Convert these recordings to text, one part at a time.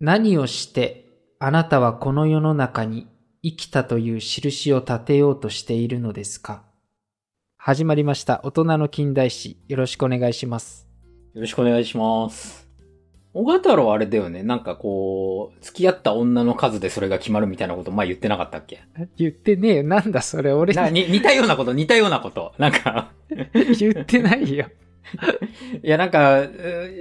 何をしてあなたはこの世の中に生きたという印を立てようとしているのですか？始まりました。大人の近代史。よろしくお願いします。よろしくお願いします。小型太郎はあれだよね。なんかこう、付き合った女の数でそれが決まるみたいなこと前言ってなかったっけ？言ってねえよ。なんだそれ。俺なに似たようなこと、似たようなこと。なんか、言ってないよ。いやなんか、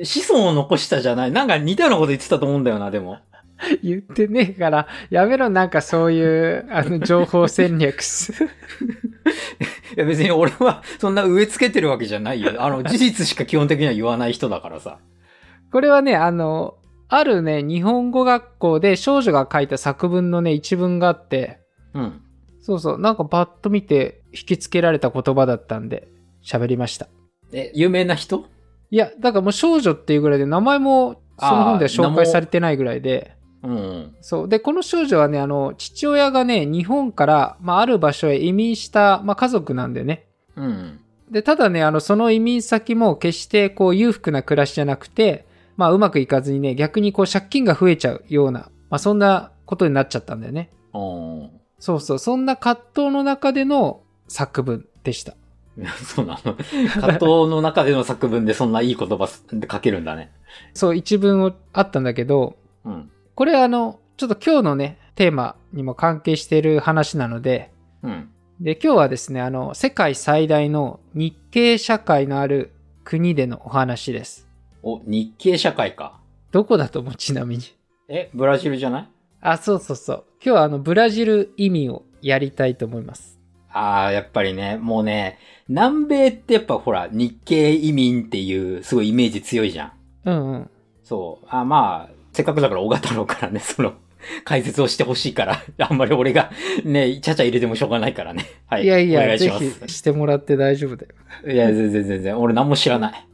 子孫を残したじゃない。なんか似たようなこと言ってたと思うんだよな、でも。言ってねえから、やめろ。なんかそういう、あの、情報戦略す。いや別に俺はそんな植え付けてるわけじゃないよ。あの、事実しか基本的には言わない人だからさ。これはね、あの、あるね、日本語学校で少女が書いた作文のね、一文があって、うん。そうそう、なんかパッと見て引きつけられた言葉だったんで、喋りました。え、有名な人？いや、だからもう少女っていうぐらいで、名前もその本では紹介されてないぐらいで、うん。そう。で、この少女はね、あの、父親がね、日本から、まあ、ある場所へ移民した、まあ、家族なんでね。うん。で、ただね、あの、その移民先も決して、こう、裕福な暮らしじゃなくて、まあ、うまくいかずにね、逆にこう、借金が増えちゃうような、まあ、そんなことになっちゃったんだよね。うん。そうそう。そんな葛藤の中での作文でした。そうなの。葛藤の中での作文でそんないい言葉す書けるんだね。そう、一文をあったんだけど、うん。これあの、ちょっと今日のね、テーマにも関係している話なので、うん。で、今日はですね、あの、世界最大の日系社会のある国でのお話です。お、日系社会か。どこだと思うちなみに。え、ブラジルじゃない？あ、そうそうそう。今日はあの、ブラジル移民をやりたいと思います。ああ、やっぱりね、もうね、南米ってやっぱほら、日系移民っていうすごいイメージ強いじゃん。うんうん。そう。あまあ、せっかくだから小型のからね、その、解説をしてほしいから、あんまり俺がね、ちゃちゃ入れてもしょうがないからね。はい。いやいお願いします。ひしてもらって大丈夫だよ。いや、全然全然。俺何も知らない。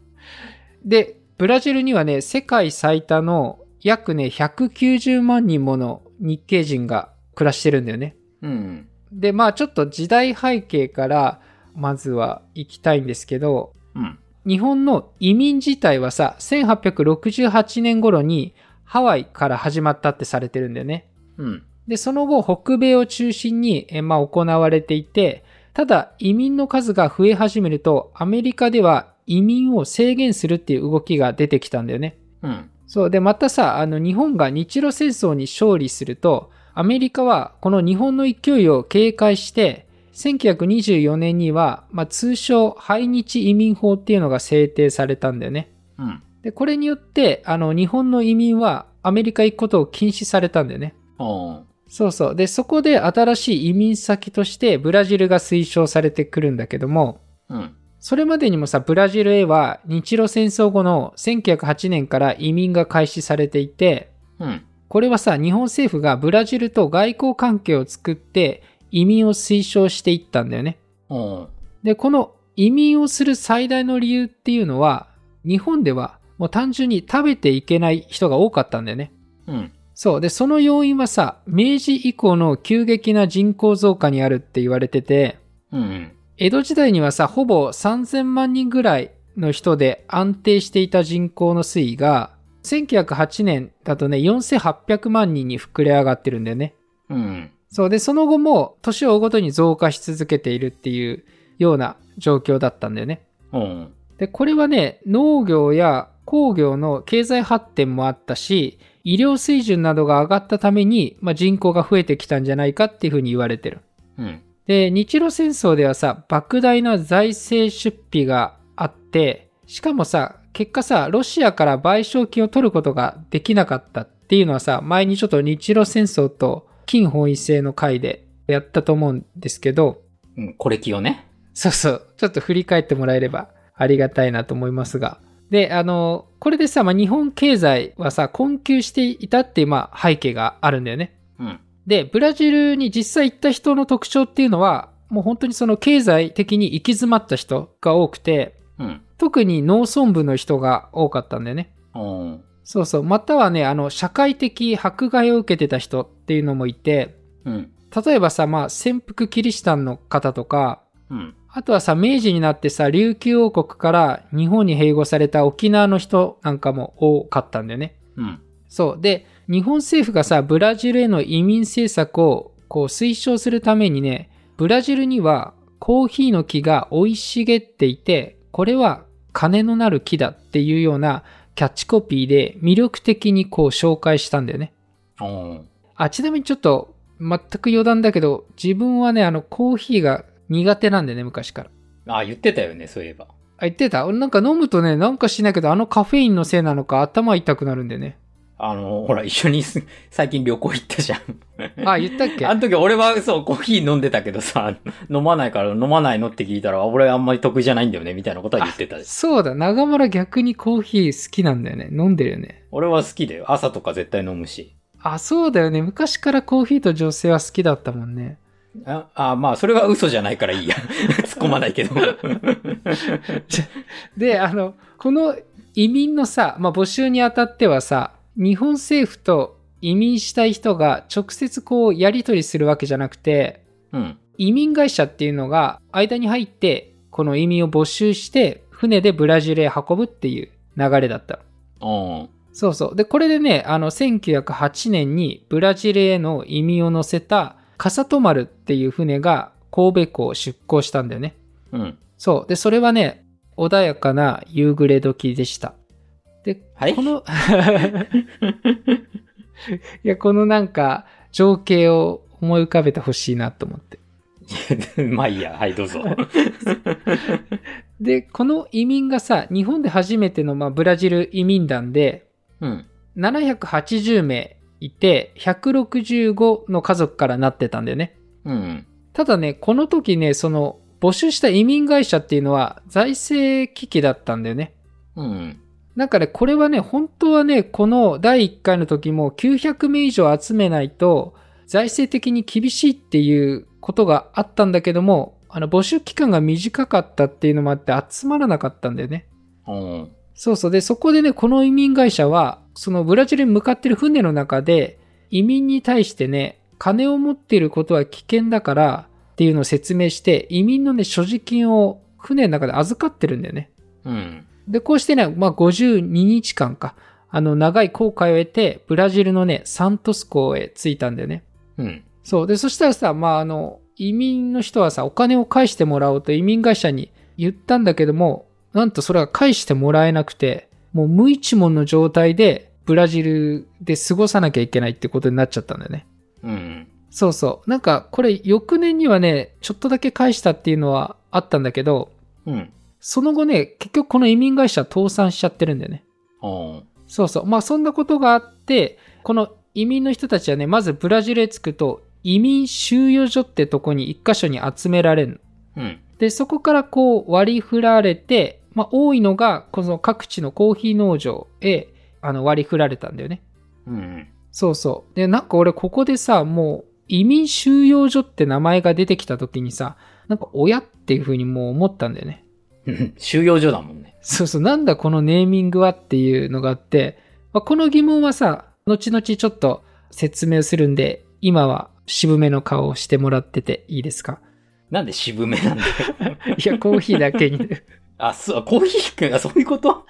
で、ブラジルにはね、世界最多の約ね、190万人もの日系人が暮らしてるんだよね。うん。で、まあちょっと時代背景から、まずは行きたいんですけど、うん。日本の移民自体はさ、1868年頃にハワイから始まったってされてるんだよね。うん。で、その後、北米を中心に、えまあ、行われていて、ただ、移民の数が増え始めると、アメリカでは移民を制限するっていう動きが出てきたんだよね。うん。そう。で、またさ、あの、日本が日露戦争に勝利すると、アメリカはこの日本の勢いを警戒して、1924年には、まあ、通称、排日移民法っていうのが制定されたんだよね。うん。で、これによって、あの、日本の移民はアメリカ行くことを禁止されたんだよね。うん。そうそう。で、そこで新しい移民先としてブラジルが推奨されてくるんだけども、うん。それまでにもさ、ブラジルへは日露戦争後の1908年から移民が開始されていて、うん。これはさ、日本政府がブラジルと外交関係を作って移民を推奨していったんだよね。うん。で、この移民をする最大の理由っていうのは、日本ではもう単純に食べていけない人が多かったんだよね。うん。そう。で、その要因はさ、明治以降の急激な人口増加にあるって言われてて、うん。江戸時代にはさ、ほぼ3000万人ぐらいの人で安定していた人口の推移が、1908年だとね、4800万人に膨れ上がってるんだよね。うん。そう。で、その後も年を追うごとに増加し続けているっていうような状況だったんだよね。うん。で、これはね、農業や工業の経済発展もあったし、医療水準などが上がったために、まあ、人口が増えてきたんじゃないかっていうふうに言われてる。うん。で、日露戦争ではさ、莫大な財政出費があって、しかもさ、結果さ、ロシアから賠償金を取ることができなかったっていうのはさ、前にちょっと日露戦争と金本位制の回でやったと思うんですけど、うん。これ気をね。そうそう。ちょっと振り返ってもらえればありがたいなと思いますが。で、あの、これでさ、まあ、日本経済はさ、困窮していたっていう、まあ、背景があるんだよね。うん。で、ブラジルに実際行った人の特徴っていうのは、もう本当にその経済的に行き詰まった人が多くて、うん。特に農村部の人が多かったんだよね。うん。そうそう。またはね、あの、社会的迫害を受けてた人っていうのもいて、うん。例えばさ、まあ、潜伏キリシタンの方とか、うん。あとはさ、明治になってさ、琉球王国から日本に併合された沖縄の人なんかも多かったんだよね。うん。そう。で、日本政府がさ、ブラジルへの移民政策をこう推奨するためにね、ブラジルにはコーヒーの木が生い茂っていて、これは金のなる木だっていうようなキャッチコピーで魅力的にこう紹介したんだよね。うん。あ、ちなみにちょっと全く余談だけど、自分はね、あのコーヒーが苦手なんでね、昔から。あ、言ってたよね、そういえば。あ、言ってた？俺なんか飲むとね、なんかしないけど、あのカフェインのせいなのか頭痛くなるんでね。あの、ほら、一緒にす 最近旅行行ったじゃん。あ、言ったっけ？あの時俺はそう、コーヒー飲んでたけどさ、飲まないから飲まないのって聞いたら、あ俺あんまり得意じゃないんだよね、みたいなことは言ってた。そうだ、長村逆にコーヒー好きなんだよね。飲んでるよね。俺は好きだよ。朝とか絶対飲むし。あ、そうだよね。昔からコーヒーと女性は好きだったもんね。あ、あまあ、それは嘘じゃないからいいや。突っ込まないけど。で、あの、この移民のさ、まあ、募集にあたってはさ、日本政府と移民したい人が直接こうやり取りするわけじゃなくて、うん。移民会社っていうのが間に入って、この移民を募集して、船でブラジルへ運ぶっていう流れだった。うん。そうそう。で、これでね、あの、1908年にブラジルへの移民を乗せた、カサトマルっていう船が神戸港を出港したんだよね。うん。そう。で、それはね、穏やかな夕暮れ時でした。で、はいこの、いや、このなんか、情景を思い浮かべてほしいなと思って。まあいいや。はい、どうぞ。で、この移民がさ、日本で初めての、まあ、ブラジル移民団で、うん。780名いて、165の家族からなってたんだよね。うん。ただね、この時ね、その、募集した移民会社っていうのは財政危機だったんだよね。うん。なんかね、これはね、本当はね、この第1回の時も900名以上集めないと、財政的に厳しいっていうことがあったんだけども、あの、募集期間が短かったっていうのもあって集まらなかったんだよね。うん。そうそう。で、そこでね、この移民会社は、そのブラジルに向かってる船の中で、移民に対してね、金を持っていることは危険だからっていうのを説明して、移民のね、所持金を船の中で預かってるんだよね。うん。で、こうしてね、まあ、52日間か、あの、長い航海を得て、ブラジルのね、サントス港へ着いたんだよね。うん。そう。で、そしたらさ、まあ、あの、移民の人はさ、お金を返してもらおうと移民会社に言ったんだけども、なんとそれは返してもらえなくて、もう無一文の状態で、ブラジルで過ごさなきゃいけないってことになっちゃったんだよね。うん。そうそう。なんか、これ、翌年にはね、ちょっとだけ返したっていうのはあったんだけど、うん。その後ね、結局この移民会社は倒産しちゃってるんだよね。うん。そうそう。まあそんなことがあって、この移民の人たちはね、まずブラジルへ着くと、移民収容所ってとこに一箇所に集められるの。うん。で、そこからこう割り振られて、まあ多いのが、この各地のコーヒー農場へあの割り振られたんだよね。うん。そうそう。で、なんか俺ここでさ、もう移民収容所って名前が出てきた時にさ、なんか親っていう風にもう思ったんだよね。う ん収容所だもんね。そうそう、なんだこのネーミングはっていうのがあって、まあ、この疑問はさ、後々ちょっと説明するんで、今は渋めの顔をしてもらってていいですか？なんで渋めなんだよ。いや、コーヒーだけに。あ、そう、コーヒーくん、あ、そういうこと？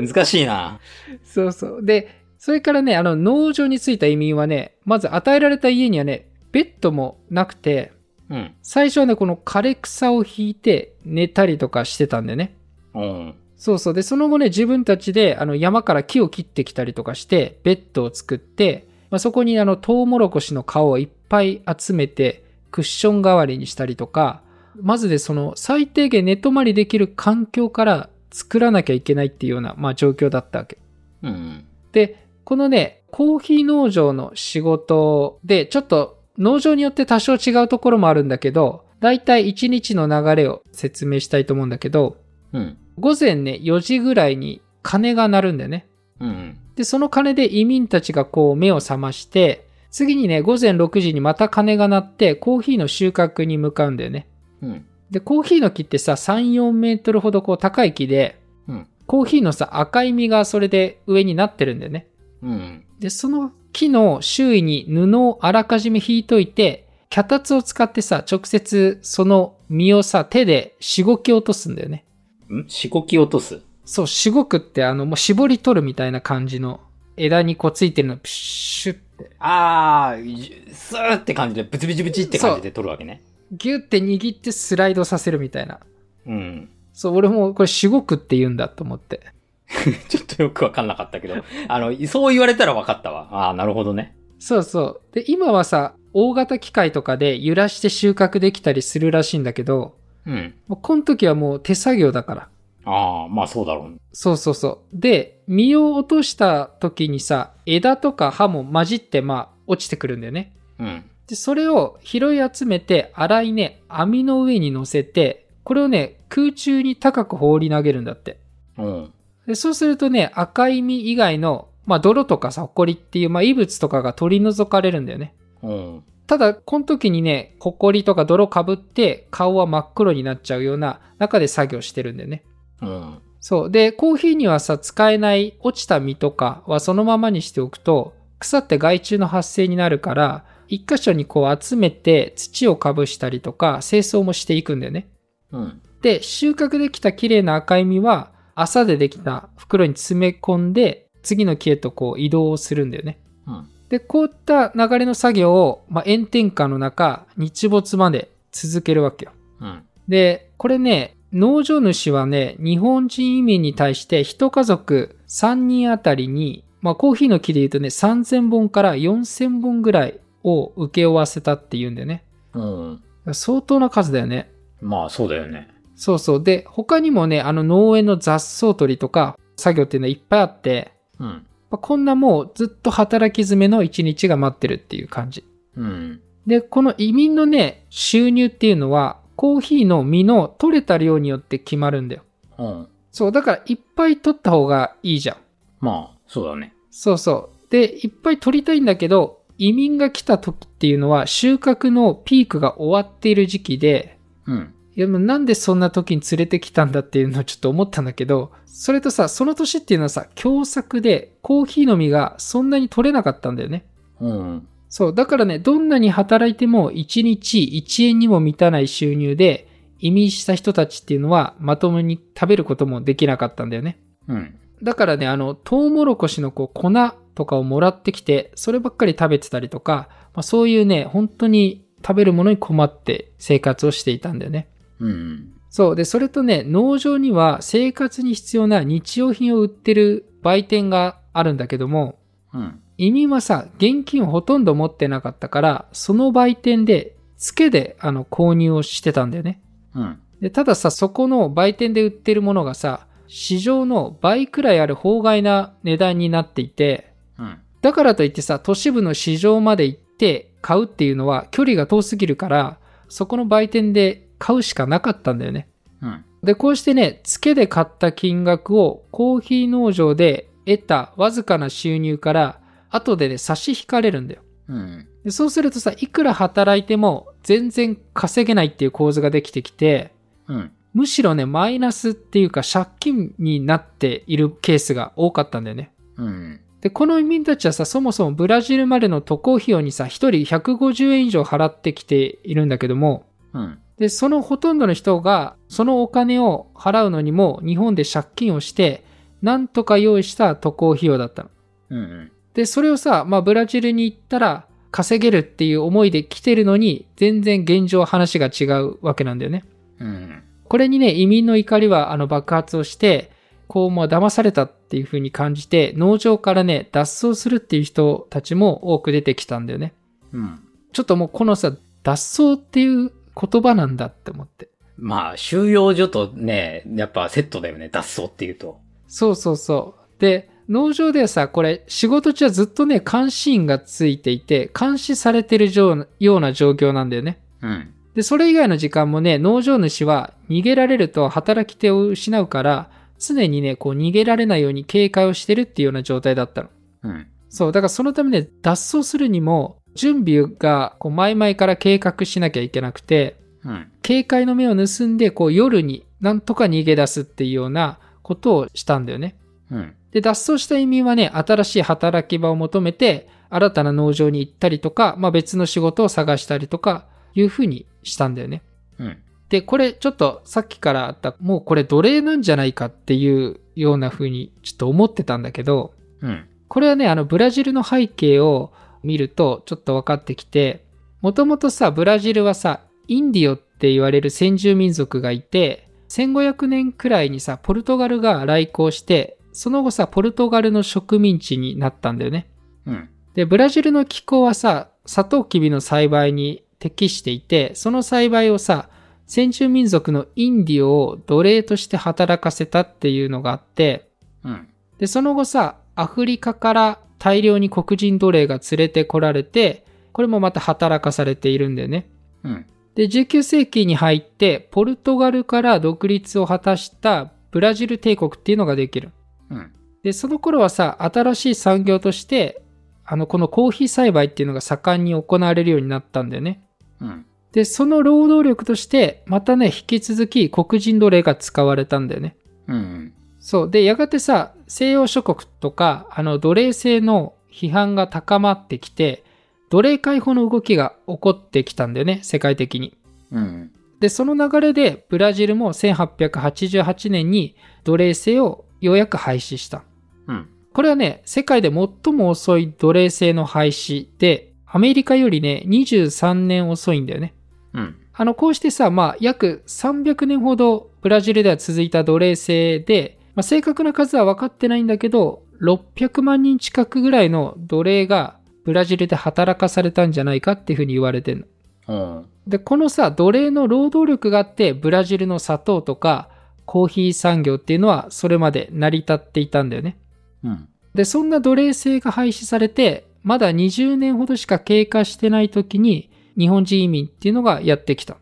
難しいな。そうそう。で、それからね、あの、農場に着いた移民はね、まず与えられた家にはね、ベッドもなくて、うん。最初はね、この枯れ草を引いて寝たりとかしてたんだよね。うん。そうそう。で、その後ね、自分たちで、あの、山から木を切ってきたりとかして、ベッドを作って、まあ、そこにあの、トウモロコシの皮をいっぱい集めて、クッション代わりにしたりとか、まずでその、最低限寝泊まりできる環境から作らなきゃいけないっていうような、まあ、状況だったわけ。うん。で、このね、コーヒー農場の仕事で、ちょっと農場によって多少違うところもあるんだけど、だいたい1日の流れを説明したいと思うんだけど、うん。午前ね、4時ぐらいに鐘が鳴るんだよね。うん。で、その鐘で移民たちがこう目を覚まして、次にね、午前6時にまた鐘が鳴って、コーヒーの収穫に向かうんだよね。うん。で、コーヒーの木ってさ、3、4メートルほどこう高い木で、うん。コーヒーのさ、赤い実がそれで上になってるんだよね。うん。で、その木の周囲に布をあらかじめ引いといて、脚立を使ってさ、直接その実をさ、手でしごき落とすんだよね。ん？しごき落とす？そう、しごくってあの、もう絞り取るみたいな感じの枝にこうついてるのプシュって、あー、スーって感じで、ブチブチブチって感じで取るわけね。ギュって握ってスライドさせるみたいな。うん。そう、俺もこれしごくって言うんだと思って。ちょっとよくわかんなかったけど、あの、そう言われたらわかったわ。ああ、なるほどね。そうそう。で、今はさ、大型機械とかで揺らして収穫できたりするらしいんだけど、うん。もうこの時はもう手作業だから。ああ、まあそうだろう。そうそうそう。で、実を落とした時にさ、枝とか葉も混じってまあ落ちてくるんだよね。うん。で、それを拾い集めて、粗いね、網の上に乗せて、これをね、空中に高く放り投げるんだって。うん。で、そうするとね、赤い実以外の、まあ泥とかさ、ほこりっていう、まあ異物とかが取り除かれるんだよね。うん。ただ、この時にね、ホコリとか泥かぶって、顔は真っ黒になっちゃうような中で作業してるんだよね。うん。そう。で、コーヒーにはさ、使えない落ちた実とかはそのままにしておくと、腐って害虫の発生になるから、一箇所にこう集めて土をかぶしたりとか、清掃もしていくんだよね。うん。で、収穫できた綺麗な赤い実は、朝でできた袋に詰め込んで、次の木へとこう移動をするんだよね。うん。で、こういった流れの作業を、まあ、炎天下の中、日没まで続けるわけよ。うん。で、これね、農場主はね、日本人移民に対して一家族3人あたりに、まあコーヒーの木で言うとね、3000本から4000本ぐらいを請け負わせたっていうんだよね。うん。相当な数だよね。まあそうだよね。そうそう。で、他にもね、あの農園の雑草取りとか作業っていうのはいっぱいあって、うん。まあこんなもうずっと働き詰めの一日が待ってるっていう感じ。うん。で、この移民のね、収入っていうのは、コーヒーの実の取れた量によって決まるんだよ。うん。そう、だからいっぱい取った方がいいじゃん。まあ、そうだね。そうそう。で、いっぱい取りたいんだけど、移民が来た時っていうのは収穫のピークが終わっている時期で、うん。いや、もうなんでそんな時に連れてきたんだっていうのをちょっと思ったんだけど、それとさ、その年っていうのはさ、共作でコーヒーの実がそんなに取れなかったんだよね。うん。そう。だからね、どんなに働いても1日1円にも満たない収入で、移民した人たちっていうのはまともに食べることもできなかったんだよね。うん。だからね、あの、トウモロコシのこう粉とかをもらってきて、そればっかり食べてたりとか、まあ、そういうね、本当に食べるものに困って生活をしていたんだよね。うん。そう。で、それとね、農場には生活に必要な日用品を売ってる売店があるんだけども、うん。移民はさ、現金をほとんど持ってなかったから、その売店で、付けで、あの、購入をしてたんだよね。うん。で、たださ、そこの売店で売ってるものがさ、市場の倍くらいある法外な値段になっていて、うん。だからといってさ、都市部の市場まで行って買うっていうのは距離が遠すぎるから、そこの売店で買うしかなかったんだよね。うん。で、こうしてね、付けで買った金額をコーヒー農場で得たわずかな収入から、後でね、差し引かれるんだよ。うん。でそうするとさ、いくら働いても全然稼げないっていう構図ができてきて、うん。むしろね、マイナスっていうか借金になっているケースが多かったんだよね。うん。で、この移民たちはさ、そもそもブラジルまでの渡航費用にさ、一人150円以上払ってきているんだけども、うん。で、そのほとんどの人が、そのお金を払うのにも、日本で借金をして、なんとか用意した渡航費用だったの。うん。で、それをさ、まあ、ブラジルに行ったら、稼げるっていう思いで来てるのに、全然現状話が違うわけなんだよね。うん。これにね、移民の怒りはあの爆発をして、こう、まあ、騙されたっていう風に感じて、農場からね、脱走するっていう人たちも多く出てきたんだよね。うん。ちょっともうこのさ、脱走っていう言葉なんだって思って。まあ、収容所とね、やっぱセットだよね、脱走っていうと。そうそうそう。で、農場ではさ、これ仕事中はずっとね、監視員がついていて、監視されてるようような状況なんだよね。うん。で、それ以外の時間もね、農場主は逃げられると働き手を失うから、常にね、こう逃げられないように警戒をしてるっていうような状態だったの。うん。そう、だからそのためね、脱走するにも、準備がこう前々から計画しなきゃいけなくて、うん。警戒の目を盗んで、こう夜になんとか逃げ出すっていうようなことをしたんだよね。うん。で、脱走した移民はね、新しい働き場を求めて、新たな農場に行ったりとか、まあ別の仕事を探したりとか、いうふうにしたんだよね。うん。で、これちょっとさっきからあった、もうこれ奴隷なんじゃないかっていうような風にちょっと思ってたんだけど、うん。これはね、あの、ブラジルの背景を見るとちょっと分かってきて、もともとさ、ブラジルはさ、インディオって言われる先住民族がいて、1500年くらいにさ、ポルトガルが来航して、その後さ、ポルトガルの植民地になったんだよね。うん。で、ブラジルの気候はさ、サトウキビの栽培に適していて、その栽培をさ、先住民族のインディオを奴隷として働かせたっていうのがあって、うん。で、その後さ、アフリカから大量に黒人奴隷が連れてこられて、これもまた働かされているんだよね。うん。で、19世紀に入って、ポルトガルから独立を果たしたブラジル帝国っていうのができる。うん。で、その頃はさ、新しい産業として、あの、このコーヒー栽培っていうのが盛んに行われるようになったんだよね。うん。で、その労働力として、またね、引き続き黒人奴隷が使われたんだよね。うん。そう。で、やがてさ、西洋諸国とか、あの、奴隷制の批判が高まってきて、奴隷解放の動きが起こってきたんだよね、世界的に。うん。で、その流れで、ブラジルも1888年に奴隷制をようやく廃止した。うん。これはね、世界で最も遅い奴隷制の廃止で、アメリカよりね、23年遅いんだよね。うん。あの、こうしてさ、まあ、約300年ほどブラジルでは続いた奴隷制で、まあ、正確な数は分かってないんだけど、600万人近くぐらいの奴隷がブラジルで働かされたんじゃないかっていうふうに言われてるの。うん。で、このさ、奴隷の労働力があって、ブラジルの砂糖とかコーヒー産業っていうのはそれまで成り立っていたんだよね。うん。で、そんな奴隷制が廃止されて、まだ20年ほどしか経過してない時に、日本人移民っていうのがやってきた。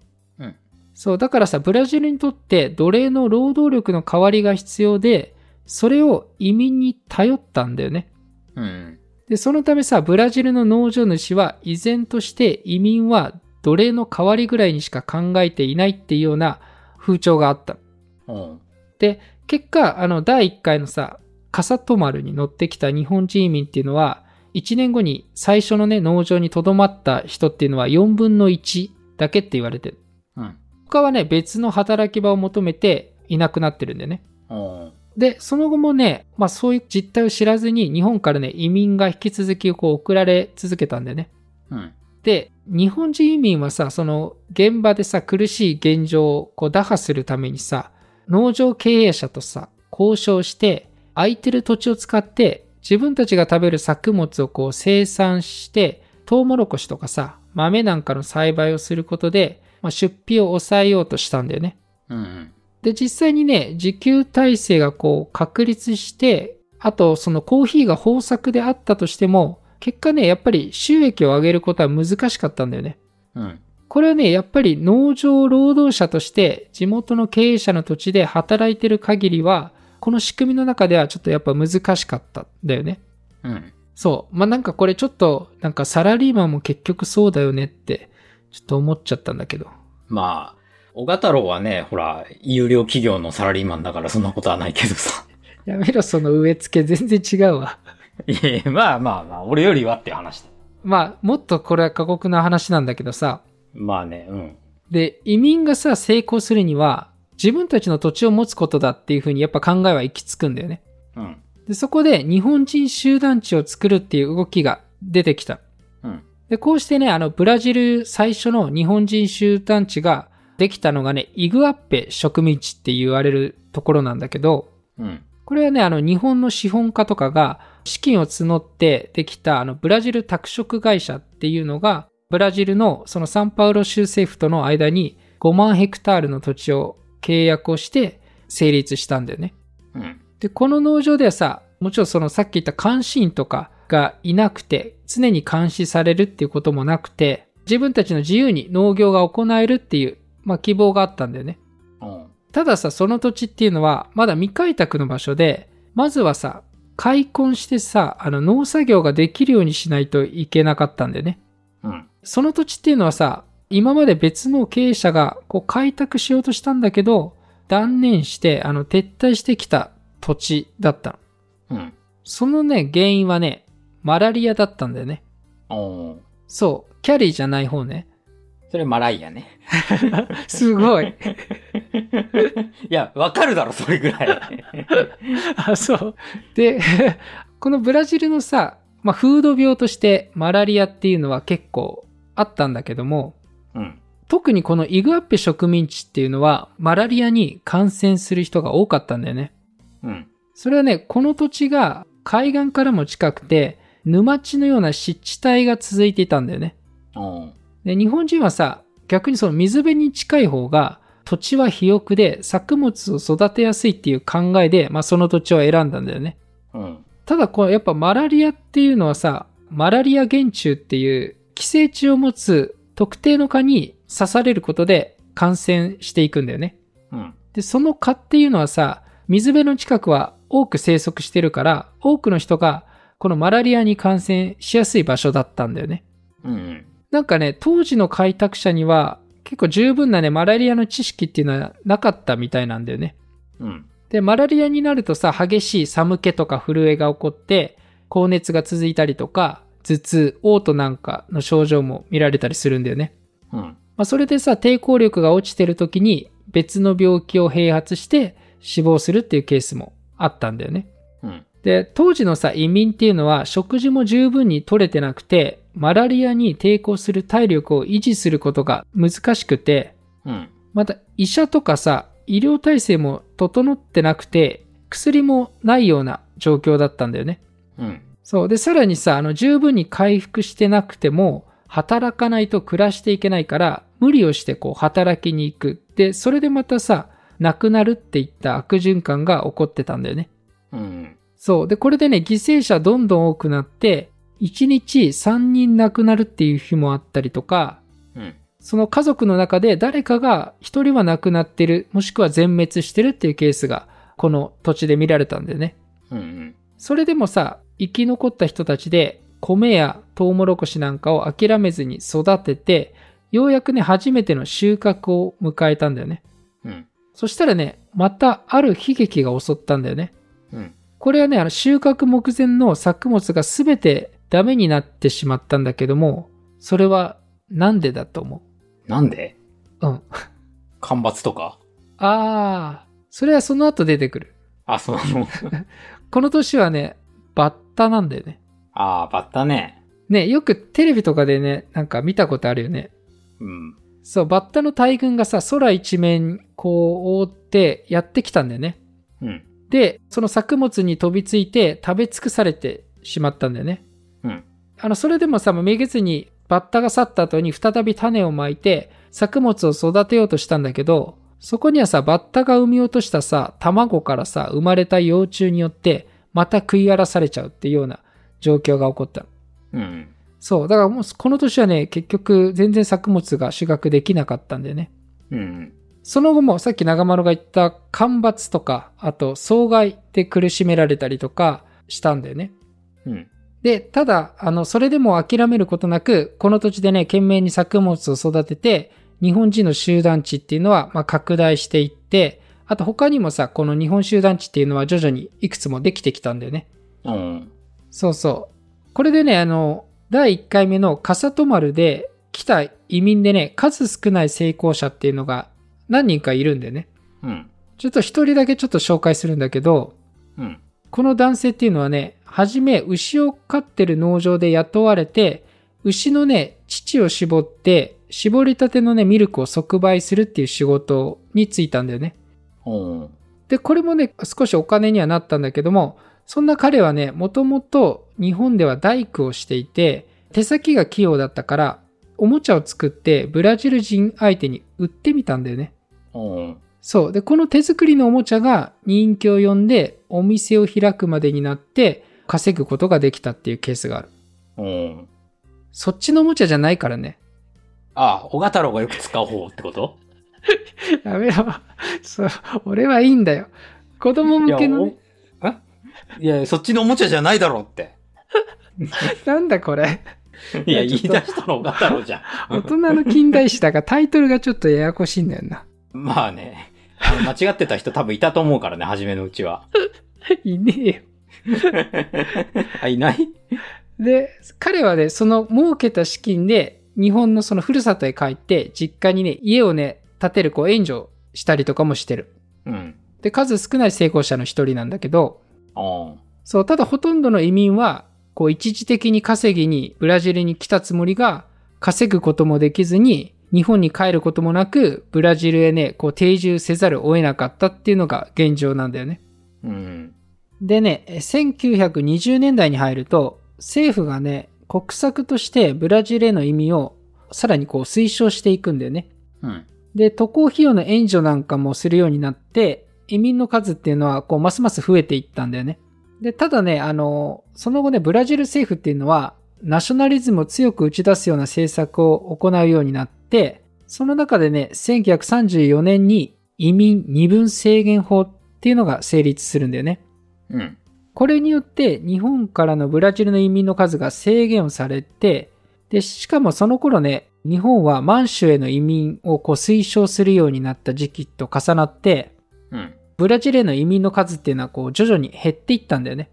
うん。そう、だからさ、ブラジルにとって奴隷の労働力の代わりが必要で、それを移民に頼ったんだよね。うん。で、そのためさ、ブラジルの農場主は依然として移民は奴隷の代わりぐらいにしか考えていないっていうような風潮があった。うん。で、結果、あの、第1回のさ、カサトマルに乗ってきた日本人移民っていうのは、1年後に最初のね、農場に留まった人っていうのは4分の1だけって言われてる。うん。他はね、別の働き場を求めていなくなってるんだよね。うん。で、その後もね、まあそういう実態を知らずに日本からね、移民が引き続きこう送られ続けたんだよね。うん。で、日本人移民はさ、その現場でさ、苦しい現状をこう打破するためにさ、農場経営者とさ、交渉して、空いてる土地を使って、自分たちが食べる作物をこう生産して、トウモロコシとかさ、豆なんかの栽培をすることで、まあ、出費を抑えようとしたんだよね。うん。で、実際にね、自給体制がこう確立して、あとそのコーヒーが豊作であったとしても、結果ね、やっぱり収益を上げることは難しかったんだよね。うん。これはね、やっぱり農場労働者として地元の経営者の土地で働いてる限りは、この仕組みの中ではちょっとやっぱ難しかったんだよね。うん。そう。まあ、なんかこれちょっと、なんかサラリーマンも結局そうだよねって、ちょっと思っちゃったんだけど。まあ、小賀太郎はね、ほら、有料企業のサラリーマンだからそんなことはないけどさ。やめろ、その植え付け全然違うわ。いやいや、まあまあまあ、俺よりはって話だ。まあ、もっとこれは過酷な話なんだけどさ。まあね、うん。で、移民がさ、成功するには、自分たちの土地を持つことだっていうふうにやっぱ考えは行き着くんだよね。うん。で、そこで日本人集団地を作るっていう動きが出てきた。うん。で、こうしてね、あの、ブラジル最初の日本人集団地ができたのがね、イグアッペ植民地って言われるところなんだけど、うん。これはね、あの、日本の資本家とかが資金を募ってできた、あの、ブラジル拓殖会社っていうのが、ブラジルのそのサンパウロ州政府との間に5万ヘクタールの土地を契約をして成立したんだよね。うん。で、この農場ではさ、もちろんそのさっき言った監視員とかがいなくて、常に監視されるっていうこともなくて、自分たちの自由に農業が行えるっていう、まあ希望があったんだよね。うん。たださ、その土地っていうのは、まだ未開拓の場所で、まずはさ、開墾してさ、あの農作業ができるようにしないといけなかったんだよね。うん。その土地っていうのはさ、今まで別の経営者がこう開拓しようとしたんだけど、断念して、あの、撤退してきた土地だったの。うん。そのね、原因はね、マラリアだったんだよね。おーそう、キャリーじゃない方ね。それマライアね。すごい。いや、わかるだろ、それぐらい。あ、そう。で、このブラジルのさ、まあ、風土病としてマラリアっていうのは結構あったんだけども、うん。特にこのイグアッペ植民地っていうのはマラリアに感染する人が多かったんだよね。うん。それはね、この土地が海岸からも近くて、沼地のような湿地帯が続いていたんだよね。で、日本人はさ、逆にその水辺に近い方が土地は肥沃で作物を育てやすいっていう考えで、まあその土地を選んだんだよね。うん。ただこれやっぱマラリアっていうのはさ、マラリア原虫っていう寄生虫を持つ特定の蚊に刺されることで感染していくんだよね。うん。で、その蚊っていうのはさ、水辺の近くは多く生息してるから、多くの人がこのマラリアに感染しやすい場所だったんだよね。うん。なんかね、当時の開拓者には結構十分なね、マラリアの知識っていうのはなかったみたいなんだよね。うん。で、マラリアになるとさ、激しい寒気とか震えが起こって、高熱が続いたりとか、頭痛、嘔吐なんかの症状も見られたりするんだよね。うん。まあ、それでさ、抵抗力が落ちてる時に別の病気を併発して死亡するっていうケースもあったんだよね。うん。で、当時のさ、移民っていうのは食事も十分に取れてなくて、マラリアに抵抗する体力を維持することが難しくて、うん。また医者とかさ、医療体制も整ってなくて、薬もないような状況だったんだよね。うん。そう。で、さらにさ、あの、十分に回復してなくても、働かないと暮らしていけないから、無理をしてこう、働きに行く。で、それでまたさ、亡くなるっていった悪循環が起こってたんだよね。うん。そう。で、これでね、犠牲者どんどん多くなって、1日3人亡くなるっていう日もあったりとか、うん。その家族の中で誰かが1人は亡くなってる、もしくは全滅してるっていうケースが、この土地で見られたんだよね。うん。それでもさ、生き残った人たちで、米やトウモロコシなんかを諦めずに育てて、ようやくね、初めての収穫を迎えたんだよね。うん。そしたらね、またある悲劇が襲ったんだよね。うん。これはね、あの収穫目前の作物がすべてダメになってしまったんだけども、それはなんでだと思なんで？ううん。干ばつとか？あー、それはその後出てくる。あ、そうなの この年はね、バッタなんだよね。ああ、バッタね。ね、よくテレビとかでね、なんか見たことあるよね。うん。そう、バッタの大群がさ、空一面こう覆ってやってきたんだよね。うん。で、その作物に飛びついて食べ尽くされてしまったんだよね。うん。あの、それでもさ、めげずにバッタが去った後に再び種をまいて作物を育てようとしたんだけど、そこにはさ、バッタが産み落としたさ、卵からさ、生まれた幼虫によって、また食い荒らされちゃうっていうような状況が起こった。うん。そう。だからもうこの年はね、結局全然作物が収穫できなかったんだよね。うん。その後もさっき長丸が言った干ばつとか、あと障害で苦しめられたりとかしたんだよね。うん。で、ただ、あの、それでも諦めることなく、この土地でね、懸命に作物を育てて、日本人の集団地っていうのは、まあ、拡大していって、あと他にもさ、この日本集団地っていうのは徐々にいくつもできてきたんだよね。うん。そうそう。これでね、あの、第1回目の笠戸丸で来た移民でね、数少ない成功者っていうのが何人かいるんだよね。うん。ちょっと一人だけちょっと紹介するんだけど、うん。この男性っていうのはね、はじめ牛を飼ってる農場で雇われて、牛のね、乳を絞って、絞りたてのね、ミルクを即売するっていう仕事に就いたんだよね。うん。で、これもね、少しお金にはなったんだけども、そんな彼はね、もともと日本では大工をしていて、手先が器用だったから、おもちゃを作ってブラジル人相手に売ってみたんだよね。うん。そう。で、この手作りのおもちゃが人気を呼んで、お店を開くまでになって、稼ぐことができたっていうケースがある。うん。そっちのおもちゃじゃないからね。ああ、小太郎がよく使う方ってこと？やめろ。そう。俺はいいんだよ。子供向けの、ね、いや、おいや、そっちのおもちゃじゃないだろうって。なんだこれ。いや、言い出したの小太郎じゃん。大人の近代史だがタイトルがちょっとややこしいんだよな。まあね。あの間違ってた人多分いたと思うからね、初めのうちは。いねえよ。あ、いない？で、彼はね、その儲けた資金で、日本のそのふるさとへ帰って、実家にね、家をね、建てるこう援助したりとかもしてる。うん。で、数少ない成功者の一人なんだけど、あそう、ただほとんどの移民は、こう一時的に稼ぎにブラジルに来たつもりが、稼ぐこともできずに、日本に帰ることもなく、ブラジルへね、こう定住せざるを得なかったっていうのが現状なんだよね。うん。でね、1920年代に入ると、政府がね、国策としてブラジルへの移民をさらにこう推奨していくんだよね。うん。で、渡航費用の援助なんかもするようになって、移民の数っていうのはこうますます増えていったんだよね。で、ただね、あの、その後ね、ブラジル政府っていうのは、ナショナリズムを強く打ち出すような政策を行うようになって、その中でね、1934年に移民二分制限法っていうのが成立するんだよね。うん。これによって日本からのブラジルの移民の数が制限をされて、で、しかもその頃ね、日本は満州への移民をこう推奨するようになった時期と重なって、うん。ブラジルへの移民の数っていうのはこう徐々に減っていったんだよね。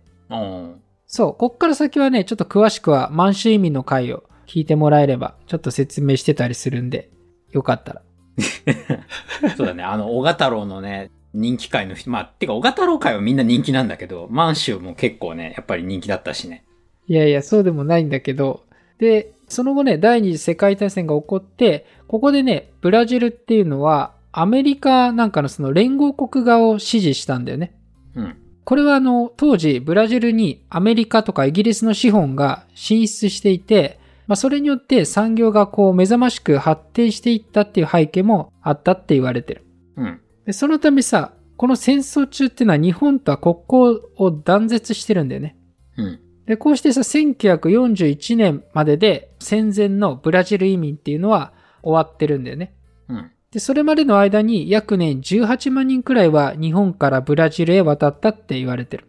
そう、こっから先はね、ちょっと詳しくは満州移民の回を聞いてもらえれば、ちょっと説明してたりするんで、よかったら。そうだね。あの、小賀太郎のね、人気会の人、まあ、てか、小賀太郎会はみんな人気なんだけど、満州も結構ね、やっぱり人気だったしね。いやいや、そうでもないんだけど、で、その後ね、第二次世界大戦が起こって、ここでね、ブラジルっていうのは、アメリカなんかのその連合国側を支持したんだよね。うん。これはあの、当時、ブラジルにアメリカとかイギリスの資本が進出していて、まあ、それによって産業がこう目覚ましく発展していったっていう背景もあったって言われてる。うん。で、そのためさ、この戦争中っていうのは日本とは国交を断絶してるんだよね。うん。で、こうしてさ、1941年までで戦前のブラジル移民っていうのは終わってるんだよね。うん。で、それまでの間に約年18万人くらいは日本からブラジルへ渡ったって言われてる。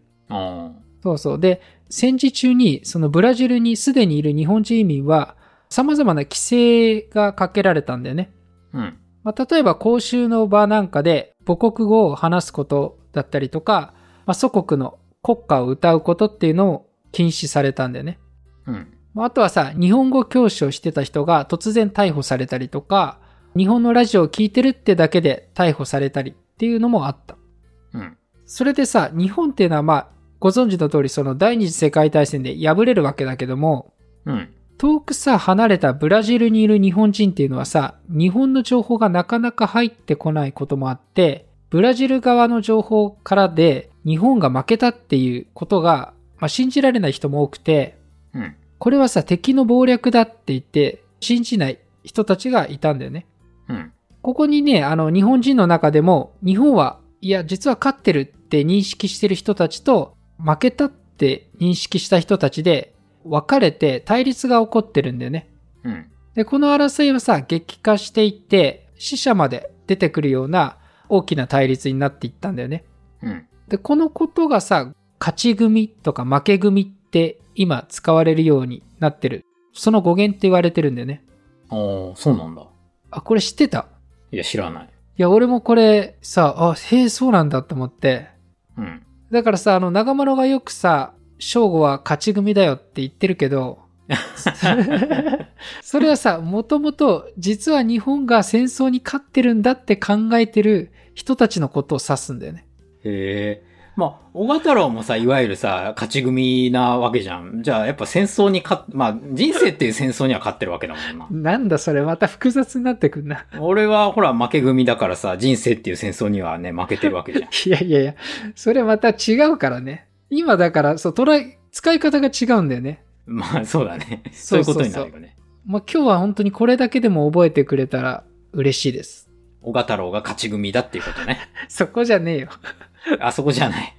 そうそう。で、戦時中にそのブラジルにすでにいる日本人移民は様々な規制がかけられたんだよね。うん。まあ、例えば公衆の場なんかで母国語を話すことだったりとか、まあ、祖国の国歌を歌うことっていうのを禁止されたんだよね。うん。まああとはさ、日本語教師をしてた人が突然逮捕されたりとか、日本のラジオを聞いてるってだけで逮捕されたりっていうのもあった。うん。それでさ、日本っていうのはまあ、ご存知の通りその第二次世界大戦で敗れるわけだけども、うん。遠くさ、離れたブラジルにいる日本人っていうのはさ、日本の情報がなかなか入ってこないこともあって、ブラジル側の情報からで日本が負けたっていうことが、まあ、信じられない人も多くて、うん。これはさ、敵の謀略だって言って、信じない人たちがいたんだよね。うん。ここにね、あの、日本人の中でも、日本は、いや、実は勝ってるって認識してる人たちと、負けたって認識した人たちで、分かれて対立が起こってるんだよね。うん。で、この争いはさ、激化していって、死者まで出てくるような大きな対立になっていったんだよね。うん。で、このことがさ、勝ち組とか負け組って今使われるようになってる。その語源って言われてるんだよね。おーそうなんだ。あ、これ知ってた？いや、知らない。いや、俺もこれさ、あ、へえ、そうなんだって思って。うん。だからさ、あの、長丸がよくさ、正吾は勝ち組だよって言ってるけど、それはさ、もともと実は日本が戦争に勝ってるんだって考えてる人たちのことを指すんだよね。へえ。まあ、小賀太郎もさ、いわゆるさ、勝ち組なわけじゃん。じゃあ、やっぱ戦争に勝っ、まあ、人生っていう戦争には勝ってるわけだもんな。なんだそれまた複雑になってくんな。俺はほら負け組だからさ、人生っていう戦争にはね、負けてるわけじゃん。いやいやいや、それまた違うからね。今だから、そう、捉え、使い方が違うんだよね。まあ、そうだね。そういうことになるよね。まあ、今日は本当にこれだけでも覚えてくれたら嬉しいです。小賀太郎が勝ち組だっていうことね。そこじゃねえよ。あそこじゃない。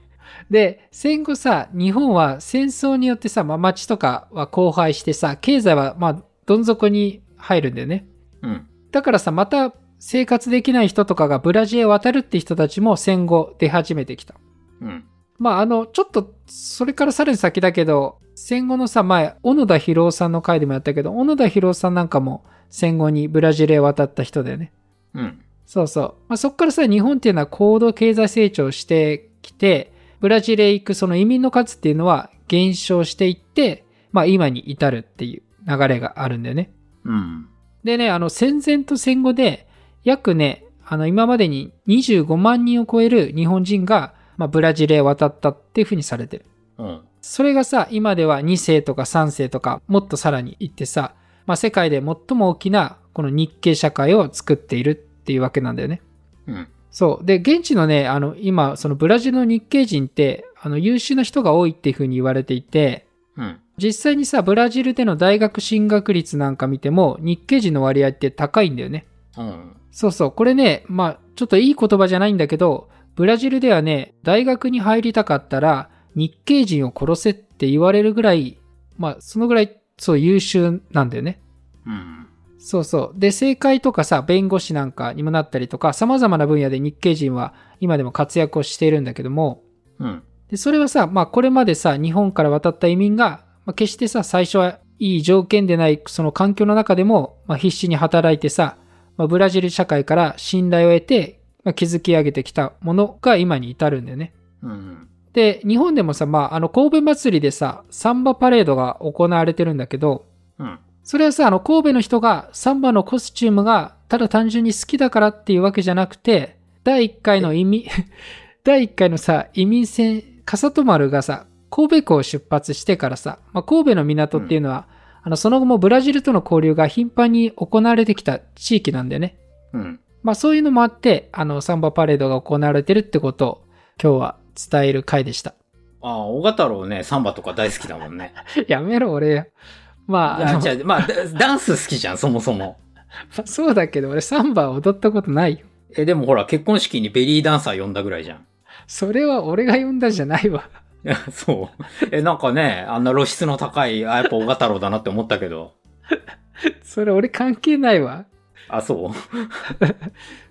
で、戦後さ、日本は戦争によってさ、まあ、町とかは荒廃してさ、経済はまあ、どん底に入るんだよね。うん。だからさ、また生活できない人とかがブラジルへ渡るって人たちも戦後出始めてきた。うん。まあ、あの、ちょっと、それからさらに先だけど、戦後のさ、前、小野田博夫さんの回でもやったけど、小野田博夫さんなんかも戦後にブラジルへ渡った人だよね。うん。そうそう。まあ、そっからさ、日本っていうのは高度経済成長してきて、ブラジルへ行くその移民の数っていうのは減少していって、まあ今に至るっていう流れがあるんだよね。うん。でね、あの戦前と戦後で約ね、あの今までに25万人を超える日本人が、まあ、ブラジルへ渡ったっていうふうにされてる。うん。それがさ、今では2世とか3世とか、もっとさらに行ってさ、まあ世界で最も大きなこの日系社会を作っているっていうわけなんだよね。うん。そう。で、現地のね、あの、今、そのブラジルの日系人って、あの、優秀な人が多いっていうふうに言われていて、うん。実際にさ、ブラジルでの大学進学率なんか見ても、日系人の割合って高いんだよね。うん。そうそう。これね、まあ、ちょっといい言葉じゃないんだけど、ブラジルではね、大学に入りたかったら、日系人を殺せって言われるぐらい、まあ、そのぐらい、そう優秀なんだよね。うん。そうそう。で、政界とかさ、弁護士なんかにもなったりとか、様々な分野で日系人は今でも活躍をしているんだけども、うん。で、それはさ、まあこれまでさ、日本から渡った移民が、まあ、決してさ、最初はいい条件でないその環境の中でも、まあ、必死に働いてさ、まあ、ブラジル社会から信頼を得て、まあ、築き上げてきたものが今に至るんだよね。うん。で、日本でもさ、まあ、あの、神戸祭りでさ、サンバパレードが行われてるんだけど、うん。それはさ、あの、神戸の人がサンバのコスチュームがただ単純に好きだからっていうわけじゃなくて、第1回の移民、第1回のさ、移民船、笠戸丸がさ、神戸港を出発してからさ、まあ、神戸の港っていうのは、あの、その後もブラジルとの交流が頻繁に行われてきた地域なんだよね。うん。まあ、そういうのもあって、あの、サンバパレードが行われてるってことを今日は伝える回でした。ああ、小太郎ね、サンバとか大好きだもんね。やめろ、俺。まあ、あじゃあ、まあ、ダダンス好きじゃん、そもそも。ま あそうだけど、俺サンバ踊ったことないよ。え、でもほら、結婚式にベリーダンサー呼んだぐらいじゃん。それは俺が呼んだんじゃないわ。そう。え、なんかね、あんな露出の高い、あ、やっぱ小太郎だなって思ったけど。それ俺関係ないわ。あ、そう？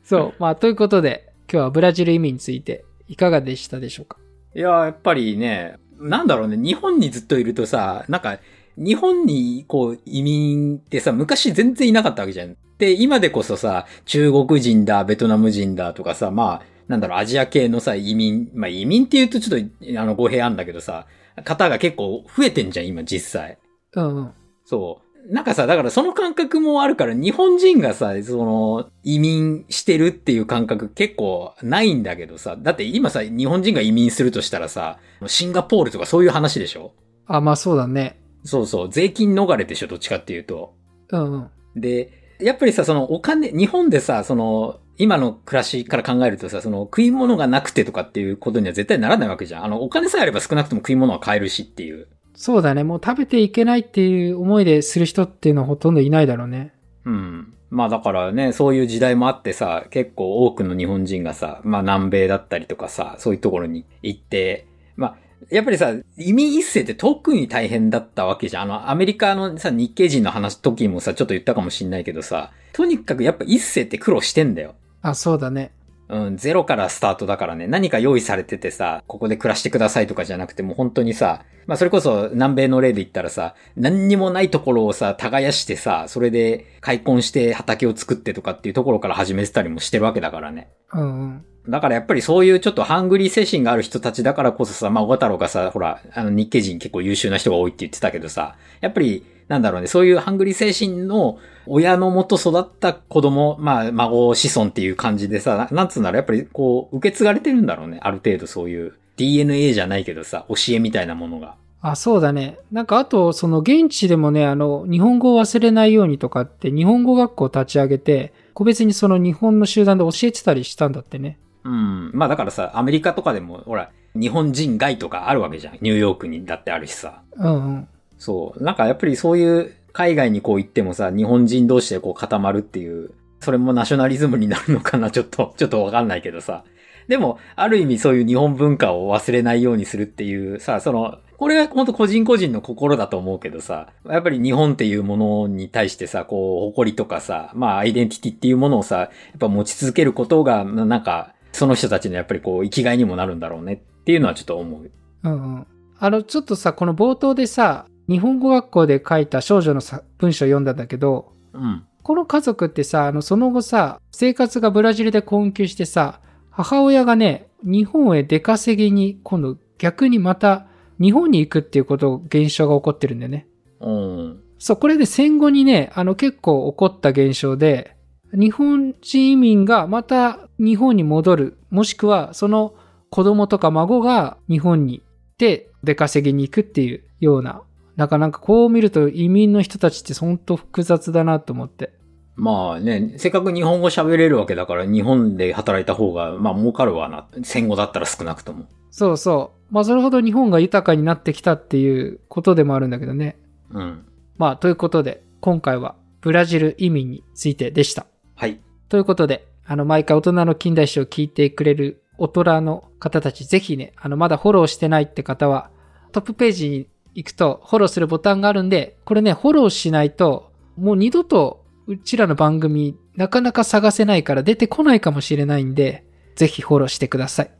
そう。まあ、ということで、今日はブラジル移民についていかがでしたでしょうか？いや、やっぱりね、なんだろうね、日本にずっといるとさ、なんか、日本にこう移民ってさ、昔全然いなかったわけじゃん。で、今でこそさ、中国人だ、ベトナム人だとかさ、まあ、なんだろう、アジア系のさ、移民、まあ移民って言うとちょっと、あの、語弊あんだけどさ、方が結構増えてんじゃん、今実際。うんうん。そう。なんかさ、だからその感覚もあるから、日本人がさ、その、移民してるっていう感覚結構ないんだけどさ、だって今さ、日本人が移民するとしたらさ、シンガポールとかそういう話でしょ？あ、まあそうだね。そうそう、税金逃れでしょ、どっちかっていうと。うんうん。で、やっぱりさ、そのお金、日本でさ、その、今の暮らしから考えるとさ、その食い物がなくてとかっていうことには絶対ならないわけじゃん。あの、お金さえあれば少なくとも食い物は買えるしっていう。そうだね。もう食べていけないっていう思いでする人っていうのはほとんどいないだろうね。うん。まあだからね、そういう時代もあってさ、結構多くの日本人がさ、まあ南米だったりとかさ、そういうところに行って、まあ、やっぱりさ、移民一世って特に大変だったわけじゃん。あの、アメリカのさ、日系人の話、時もさ、ちょっと言ったかもしんないけどさ、とにかくやっぱ一世って苦労してんだよ。あ、そうだね。うん、ゼロからスタートだからね、何か用意されててさ、ここで暮らしてくださいとかじゃなくて、もう本当にさ、まあそれこそ南米の例で言ったらさ、何にもないところをさ、耕してさ、それで開墾して畑を作ってとかっていうところから始めてたりもしてるわけだからね。うんうん。だからやっぱりそういうちょっとハングリー精神がある人たちだからこそさ、まあ、小太郎がさ、ほら、あの日系人結構優秀な人が多いって言ってたけどさ、やっぱり、なんだろうね、そういうハングリー精神の親のもと育った子供、まあ、孫子孫っていう感じでさ、なんつうんだろう、やっぱりこう、受け継がれてるんだろうね、ある程度そういう DNA じゃないけどさ、教えみたいなものが。あ、そうだね。なんかあと、その現地でもね、あの、日本語を忘れないようにとかって、日本語学校を立ち上げて、個別にその日本の集団で教えてたりしたんだってね。うん。まあだからさ、アメリカとかでも、ほら、日本人街とかあるわけじゃん。ニューヨークにだってあるしさ。うんうん。そう。なんかやっぱりそういう海外にこう行ってもさ、日本人同士でこう固まるっていう、それもナショナリズムになるのかな、ちょっと、ちょっとわかんないけどさ。でも、ある意味そういう日本文化を忘れないようにするっていうさ、その、これは本当個人個人の心だと思うけどさ、やっぱり日本っていうものに対してさ、こう、誇りとかさ、まあ、アイデンティティっていうものをさ、やっぱ持ち続けることが、ななんか、その人たちのやっぱりこう、生きがいにもなるんだろうねっていうのはちょっと思う。うんうん。あの、ちょっとさ、この冒頭でさ、日本語学校で書いた少女のさ文章を読んだんだけど、うん。この家族ってさ、あの、その後さ、生活がブラジルで困窮してさ、母親がね、日本へ出稼ぎに、今度逆にまた日本に行くっていうこと、現象が起こってるんだよね。うん。そう、これで戦後にね、あの結構起こった現象で、日本人移民がまた日本に戻る、もしくはその子供とか孫が日本にで出稼ぎに行くっていうような、なんかなんかこう見ると移民の人たちってほんと複雑だなと思って。まあね、せっかく日本語喋れるわけだから日本で働いた方が、まあ儲かるわな。戦後だったら少なくとも。そうそう。まあそれほど日本が豊かになってきたっていうことでもあるんだけどね。うん。まあということで、今回はブラジル移民についてでした。はい。ということで、あの、毎回大人の近代史を聞いてくれる大人の方たち、ぜひね、あの、まだフォローしてないって方は、トップページに行くとフォローするボタンがあるんで、これね、フォローしないと、もう二度とうちらの番組、なかなか探せないから出てこないかもしれないんで、ぜひフォローしてください。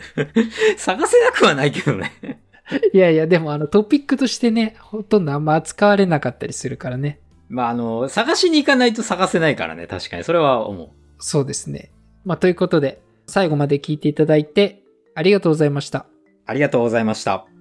探せなくはないけどね。いやいや、でもあのトピックとしてね、ほとんどあんま扱われなかったりするからね。まああの、探しに行かないと探せないからね。確かに。それは思う。そうですね。まあ、ということで、最後まで聞いていただいて、ありがとうございました。ありがとうございました。